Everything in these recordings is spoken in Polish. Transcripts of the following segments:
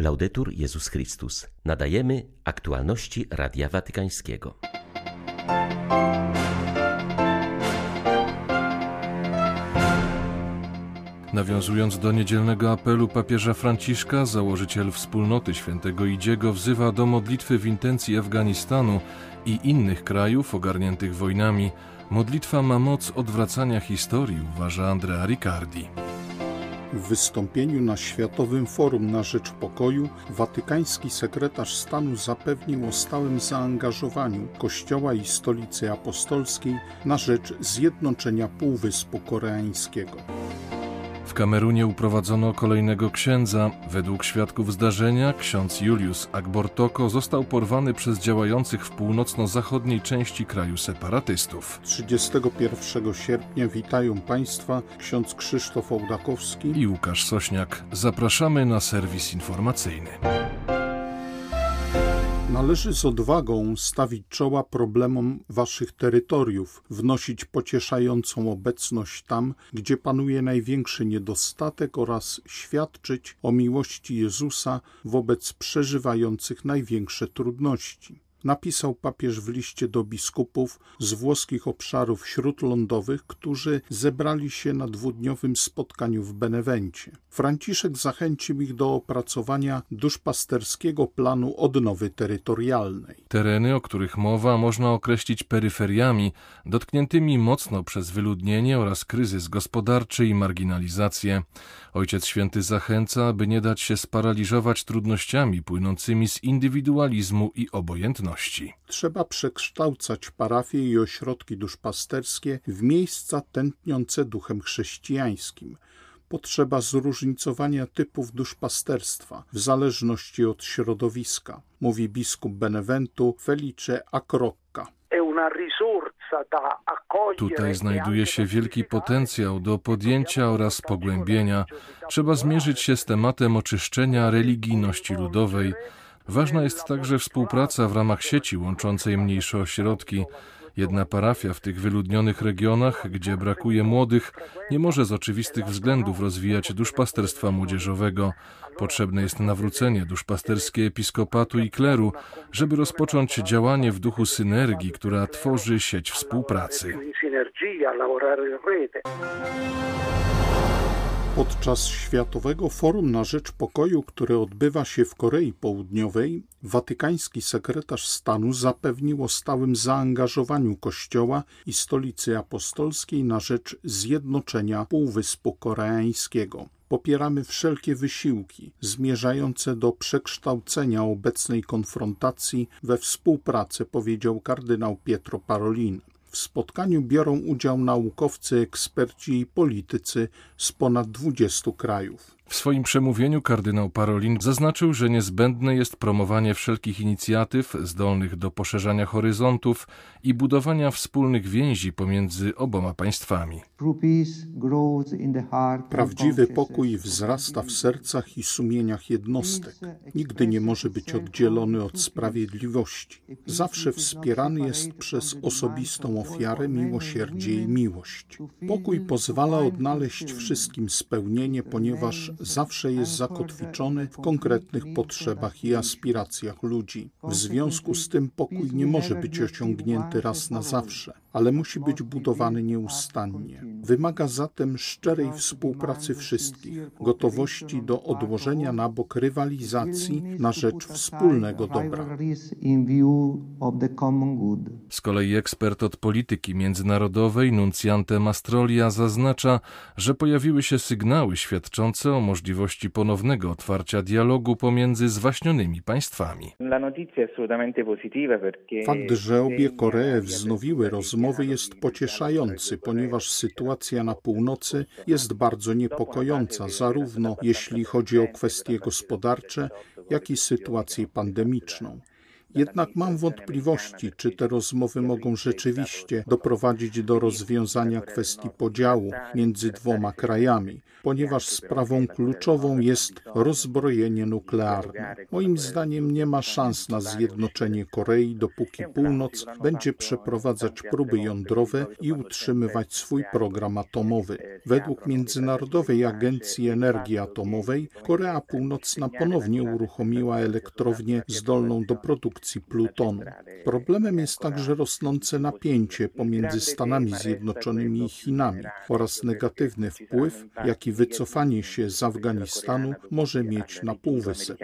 Laudetur Jezus Chrystus. Nadajemy aktualności Radia Watykańskiego. Nawiązując do niedzielnego apelu papieża Franciszka, założyciel wspólnoty świętego Idziego wzywa do modlitwy w intencji Afganistanu i innych krajów ogarniętych wojnami. Modlitwa ma moc odwracania historii, uważa Andrea Riccardi. W wystąpieniu na Światowym Forum na Rzecz Pokoju watykański sekretarz stanu zapewnił o stałym zaangażowaniu Kościoła i Stolicy Apostolskiej na rzecz zjednoczenia Półwyspu Koreańskiego. W Kamerunie uprowadzono kolejnego księdza. Według świadków zdarzenia ksiądz Julius Agbortoko został porwany przez działających w północno-zachodniej części kraju separatystów. 31 sierpnia witają Państwa ksiądz Krzysztof Ołdakowski i Łukasz Sośniak. Zapraszamy na serwis informacyjny. Należy z odwagą stawić czoła problemom waszych terytoriów, wnosić pocieszającą obecność tam, gdzie panuje największy niedostatek oraz świadczyć o miłości Jezusa wobec przeżywających największe trudności napisał papież w liście do biskupów z włoskich obszarów śródlądowych, którzy zebrali się na dwudniowym spotkaniu w Benewencie. Franciszek zachęcił ich do opracowania duszpasterskiego planu odnowy terytorialnej. Tereny, o których mowa, można określić peryferiami, dotkniętymi mocno przez wyludnienie oraz kryzys gospodarczy i marginalizację. Ojciec Święty zachęca, by nie dać się sparaliżować trudnościami płynącymi z indywidualizmu i obojętności. Trzeba przekształcać parafie i ośrodki duszpasterskie w miejsca tętniące duchem chrześcijańskim. Potrzeba zróżnicowania typów duszpasterstwa w zależności od środowiska, mówi biskup Beneventu Felice Acrocca. Tutaj znajduje się wielki potencjał do podjęcia oraz pogłębienia. Trzeba zmierzyć się z tematem oczyszczenia religijności ludowej. Ważna jest także współpraca w ramach sieci łączącej mniejsze ośrodki. Jedna parafia w tych wyludnionych regionach, gdzie brakuje młodych, nie może z oczywistych względów rozwijać duszpasterstwa młodzieżowego. Potrzebne jest nawrócenie duszpasterskie episkopatu i kleru, żeby rozpocząć działanie w duchu synergii, która tworzy sieć współpracy. Podczas Światowego Forum na Rzecz Pokoju, które odbywa się w Korei Południowej, watykański sekretarz stanu zapewnił o stałym zaangażowaniu Kościoła i Stolicy Apostolskiej na rzecz zjednoczenia Półwyspu Koreańskiego. Popieramy wszelkie wysiłki zmierzające do przekształcenia obecnej konfrontacji we współpracę, powiedział kardynał Pietro Parolin. W spotkaniu biorą udział naukowcy, eksperci i politycy z ponad 20 krajów. W swoim przemówieniu kardynał Parolin zaznaczył, że niezbędne jest promowanie wszelkich inicjatyw zdolnych do poszerzania horyzontów i budowania wspólnych więzi pomiędzy oboma państwami. Prawdziwy pokój wzrasta w sercach i sumieniach jednostek. Nigdy nie może być oddzielony od sprawiedliwości. Zawsze wspierany jest przez osobistą ofiarę, miłosierdzie i miłość. Pokój pozwala odnaleźć wszystkim spełnienie, ponieważ zawsze jest zakotwiczony w konkretnych potrzebach i aspiracjach ludzi. W związku z tym pokój nie może być osiągnięty raz na zawsze, ale musi być budowany nieustannie. Wymaga zatem szczerej współpracy wszystkich, gotowości do odłożenia na bok rywalizacji na rzecz wspólnego dobra. Z kolei ekspert od polityki międzynarodowej Nuncjante Mastrolia zaznacza, że pojawiły się sygnały świadczące o możliwości ponownego otwarcia dialogu pomiędzy zwaśnionymi państwami. Fakt, że obie Koree wznowiły rozmowy jest pocieszający, ponieważ sytuacja na północy jest bardzo niepokojąca, zarówno jeśli chodzi o kwestie gospodarcze, jak i sytuację pandemiczną. Jednak mam wątpliwości, czy te rozmowy mogą rzeczywiście doprowadzić do rozwiązania kwestii podziału między dwoma krajami, ponieważ sprawą kluczową jest rozbrojenie nuklearne. Moim zdaniem nie ma szans na zjednoczenie Korei, dopóki północ będzie przeprowadzać próby jądrowe i utrzymywać swój program atomowy. Według Międzynarodowej Agencji Energii Atomowej Korea Północna ponownie uruchomiła elektrownię zdolną do produkcji plutonu. Problemem jest także rosnące napięcie pomiędzy Stanami Zjednoczonymi i Chinami oraz negatywny wpływ, jaki wycofanie się z Afganistanu może mieć na półwysep.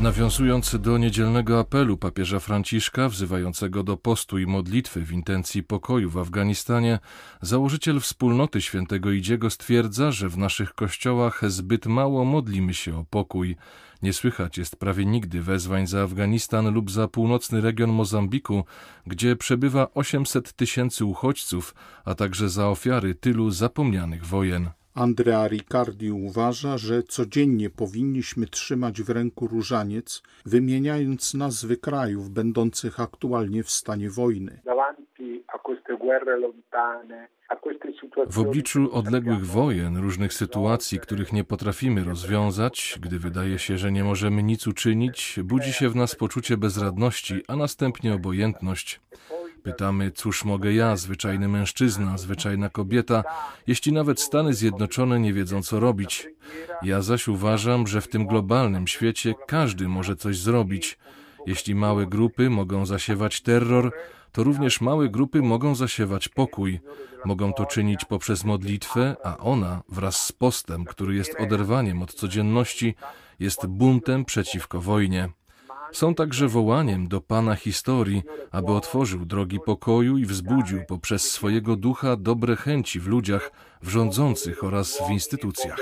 Nawiązując do niedzielnego apelu papieża Franciszka wzywającego do postu i modlitwy w intencji pokoju w Afganistanie, założyciel wspólnoty świętego Idziego stwierdza, że w naszych kościołach zbyt mało modlimy się o pokój. Nie słychać jest prawie nigdy wezwań za Afganistan lub za północny region Mozambiku, gdzie przebywa 800 tysięcy uchodźców, a także za ofiary tylu zapomnianych wojen. Andrea Riccardi uważa, że codziennie powinniśmy trzymać w ręku różaniec, wymieniając nazwy krajów będących aktualnie w stanie wojny. W obliczu odległych wojen, różnych sytuacji, których nie potrafimy rozwiązać, gdy wydaje się, że nie możemy nic uczynić, budzi się w nas poczucie bezradności, a następnie obojętność. Pytamy, cóż mogę ja, zwyczajny mężczyzna, zwyczajna kobieta, jeśli nawet Stany Zjednoczone nie wiedzą, co robić. Ja zaś uważam, że w tym globalnym świecie każdy może coś zrobić. Jeśli małe grupy mogą zasiewać terror, to również małe grupy mogą zasiewać pokój. Mogą to czynić poprzez modlitwę, a ona, wraz z postem, który jest oderwaniem od codzienności, jest buntem przeciwko wojnie. Są także wołaniem do Pana historii, aby otworzył drogi pokoju i wzbudził poprzez swojego ducha dobre chęci w ludziach, w rządzących oraz w instytucjach.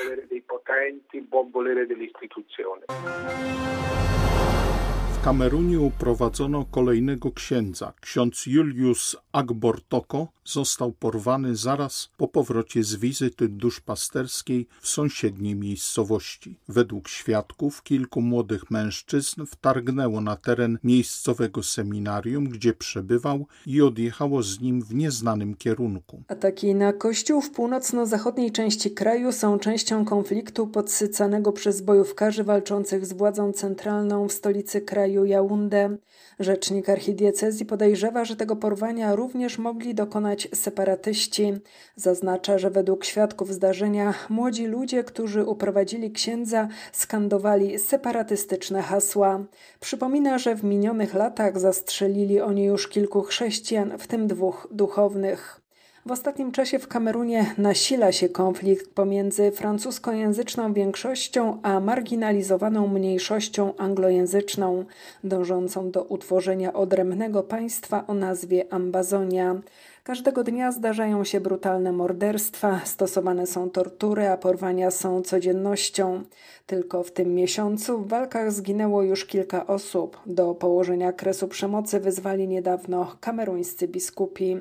W Kamerunie uprowadzono kolejnego księdza. Ksiądz Julius Agbortoko został porwany zaraz po powrocie z wizyty duszpasterskiej w sąsiedniej miejscowości. Według świadków kilku młodych mężczyzn wtargnęło na teren miejscowego seminarium, gdzie przebywał i odjechało z nim w nieznanym kierunku. Ataki na kościół w północno-zachodniej części kraju są częścią konfliktu podsycanego przez bojówkarzy walczących z władzą centralną w stolicy kraju Jaunde. Rzecznik archidiecezji podejrzewa, że tego porwania również mogli dokonać separatyści. Zaznacza, że według świadków zdarzenia młodzi ludzie, którzy uprowadzili księdza, skandowali separatystyczne hasła. Przypomina, że w minionych latach zastrzelili oni już kilku chrześcijan, w tym dwóch duchownych. W ostatnim czasie w Kamerunie nasila się konflikt pomiędzy francuskojęzyczną większością a marginalizowaną mniejszością anglojęzyczną, dążącą do utworzenia odrębnego państwa o nazwie Ambazonia. Każdego dnia zdarzają się brutalne morderstwa, stosowane są tortury, a porwania są codziennością. Tylko w tym miesiącu w walkach zginęło już kilka osób. Do położenia kresu przemocy wyzwali niedawno kameruńscy biskupi.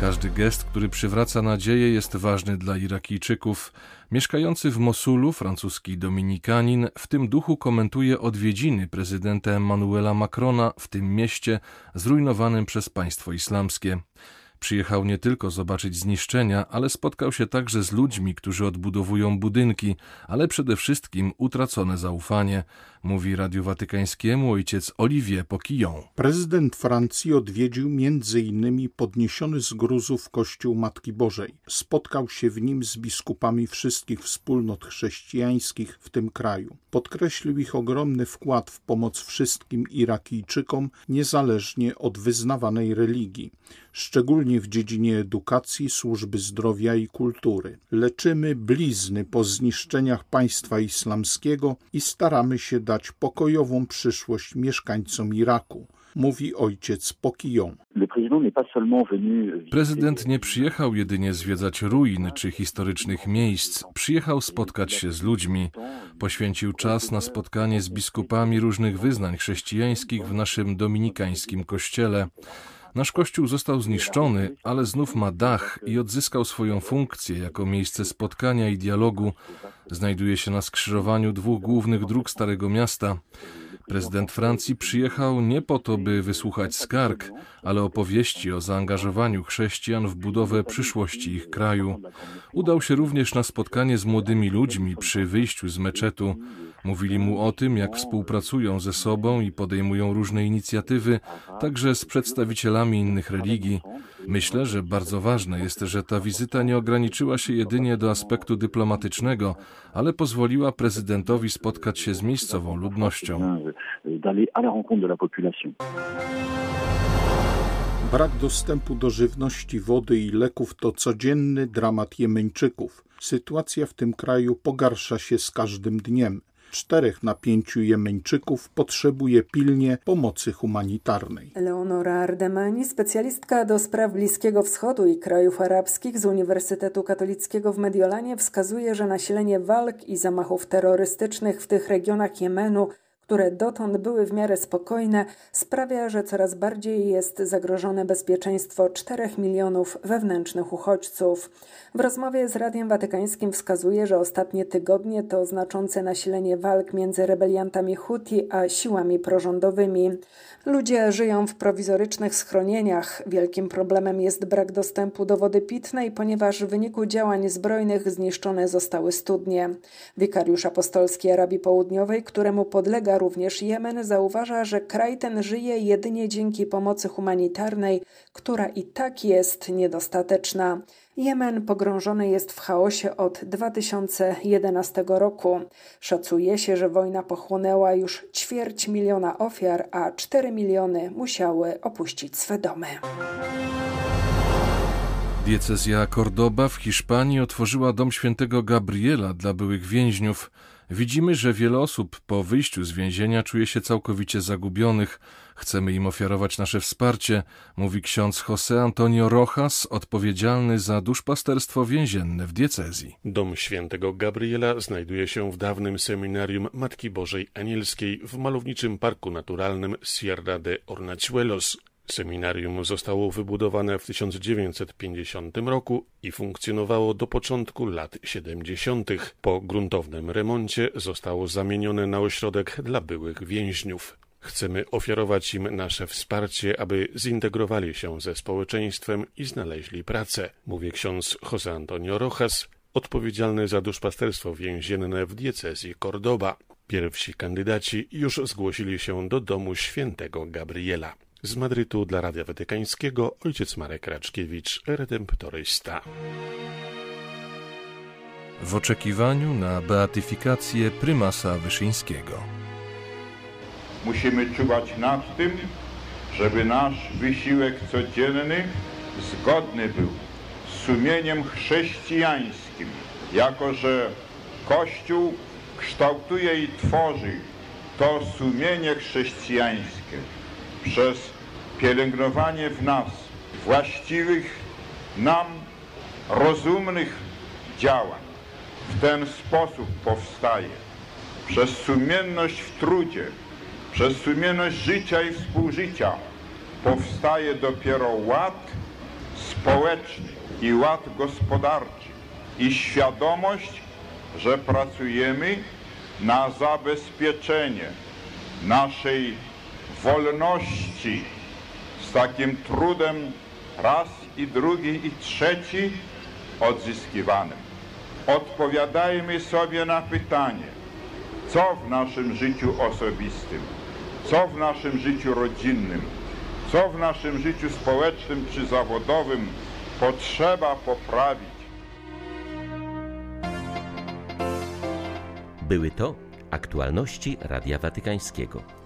Każdy gest, który przywraca nadzieję, jest ważny dla Irakijczyków. Mieszkający w Mosulu francuski dominikanin w tym duchu komentuje odwiedziny prezydenta Emmanuela Macrona w tym mieście zrujnowanym przez państwo islamskie. Przyjechał nie tylko zobaczyć zniszczenia, ale spotkał się także z ludźmi, którzy odbudowują budynki, ale przede wszystkim utracone zaufanie, mówi Radiu Watykańskiemu ojciec Olivier Poquillon. Prezydent Francji odwiedził m.in. podniesiony z gruzów Kościół Matki Bożej. Spotkał się w nim z biskupami wszystkich wspólnot chrześcijańskich w tym kraju. Podkreślił ich ogromny wkład w pomoc wszystkim Irakijczykom, niezależnie od wyznawanej religii szczególnie w dziedzinie edukacji, służby zdrowia i kultury. Leczymy blizny po zniszczeniach państwa islamskiego i staramy się dać pokojową przyszłość mieszkańcom Iraku mówi ojciec Pokijon. Prezydent nie przyjechał jedynie zwiedzać ruin czy historycznych miejsc, przyjechał spotkać się z ludźmi. Poświęcił czas na spotkanie z biskupami różnych wyznań chrześcijańskich w naszym dominikańskim kościele. Nasz kościół został zniszczony, ale znów ma dach i odzyskał swoją funkcję jako miejsce spotkania i dialogu. Znajduje się na skrzyżowaniu dwóch głównych dróg Starego Miasta. Prezydent Francji przyjechał nie po to, by wysłuchać skarg, ale opowieści o zaangażowaniu chrześcijan w budowę przyszłości ich kraju. Udał się również na spotkanie z młodymi ludźmi przy wyjściu z meczetu. Mówili mu o tym, jak współpracują ze sobą i podejmują różne inicjatywy, także z przedstawicielami innych religii. Myślę, że bardzo ważne jest, że ta wizyta nie ograniczyła się jedynie do aspektu dyplomatycznego, ale pozwoliła prezydentowi spotkać się z miejscową ludnością. Brak dostępu do żywności, wody i leków to codzienny dramat Jemeńczyków. Sytuacja w tym kraju pogarsza się z każdym dniem czterech na pięciu Jemeńczyków potrzebuje pilnie pomocy humanitarnej. Leonora Ardemani, specjalistka do spraw Bliskiego Wschodu i krajów arabskich z Uniwersytetu Katolickiego w Mediolanie, wskazuje, że nasilenie walk i zamachów terrorystycznych w tych regionach Jemenu które dotąd były w miarę spokojne, sprawia, że coraz bardziej jest zagrożone bezpieczeństwo 4 milionów wewnętrznych uchodźców. W rozmowie z Radiem Watykańskim wskazuje, że ostatnie tygodnie to znaczące nasilenie walk między rebeliantami Huti a siłami prorządowymi. Ludzie żyją w prowizorycznych schronieniach. Wielkim problemem jest brak dostępu do wody pitnej, ponieważ w wyniku działań zbrojnych zniszczone zostały studnie. Wikariusz apostolski Arabii Południowej, któremu podlega również Jemen, zauważa, że kraj ten żyje jedynie dzięki pomocy humanitarnej, która i tak jest niedostateczna. Jemen pogrążony jest w chaosie od 2011 roku. Szacuje się, że wojna pochłonęła już ćwierć miliona ofiar, a 4 miliony musiały opuścić swe domy. Diecezja Cordoba w Hiszpanii otworzyła dom świętego Gabriela dla byłych więźniów. Widzimy, że wiele osób po wyjściu z więzienia czuje się całkowicie zagubionych. Chcemy im ofiarować nasze wsparcie, mówi ksiądz José Antonio Rojas, odpowiedzialny za duszpasterstwo więzienne w diecezji. Dom świętego Gabriela znajduje się w dawnym seminarium Matki Bożej Anielskiej w malowniczym parku naturalnym Sierra de Hornachuelos, Seminarium zostało wybudowane w 1950 roku i funkcjonowało do początku lat 70. Po gruntownym remoncie zostało zamienione na ośrodek dla byłych więźniów. Chcemy ofiarować im nasze wsparcie, aby zintegrowali się ze społeczeństwem i znaleźli pracę, mówi ksiądz José Antonio Rojas, odpowiedzialny za duszpasterstwo więzienne w diecezji Cordoba. Pierwsi kandydaci już zgłosili się do domu świętego Gabriela. Z Madrytu dla Radia Watykańskiego ojciec Marek Raczkiewicz, redemptorysta. W oczekiwaniu na beatyfikację prymasa Wyszyńskiego. Musimy czuwać nad tym, żeby nasz wysiłek codzienny zgodny był z sumieniem chrześcijańskim, jako że Kościół kształtuje i tworzy to sumienie chrześcijańskie przez pielęgnowanie w nas właściwych nam rozumnych działań. W ten sposób powstaje przez sumienność w trudzie, przez sumienność życia i współżycia powstaje dopiero ład społeczny i ład gospodarczy i świadomość, że pracujemy na zabezpieczenie naszej wolności z takim trudem raz i drugi i trzeci odzyskiwanym. Odpowiadajmy sobie na pytanie, co w naszym życiu osobistym, co w naszym życiu rodzinnym, co w naszym życiu społecznym czy zawodowym potrzeba poprawić. Były to aktualności Radia Watykańskiego.